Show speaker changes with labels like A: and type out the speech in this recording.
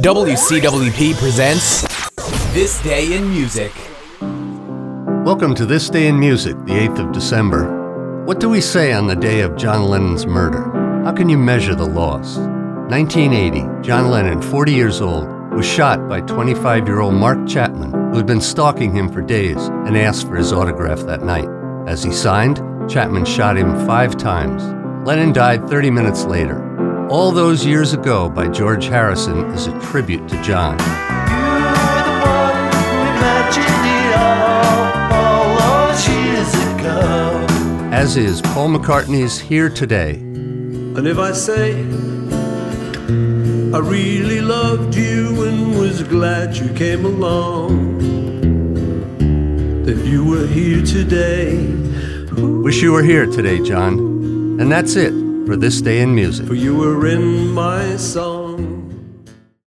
A: WCWP presents This Day in Music.
B: Welcome to This Day in Music, the 8th of December. What do we say on the day of John Lennon's murder? How can you measure the loss? 1980, John Lennon, 40 years old, was shot by 25 year old Mark Chapman, who had been stalking him for days and asked for his autograph that night. As he signed, Chapman shot him five times. Lennon died 30 minutes later. All Those Years Ago by George Harrison is a tribute to John. As is Paul McCartney's Here Today.
C: And if I say I really loved you and was glad you came along, that you were here today.
B: Wish you were here today, John. And that's it for this day in music.
C: For you were in my song.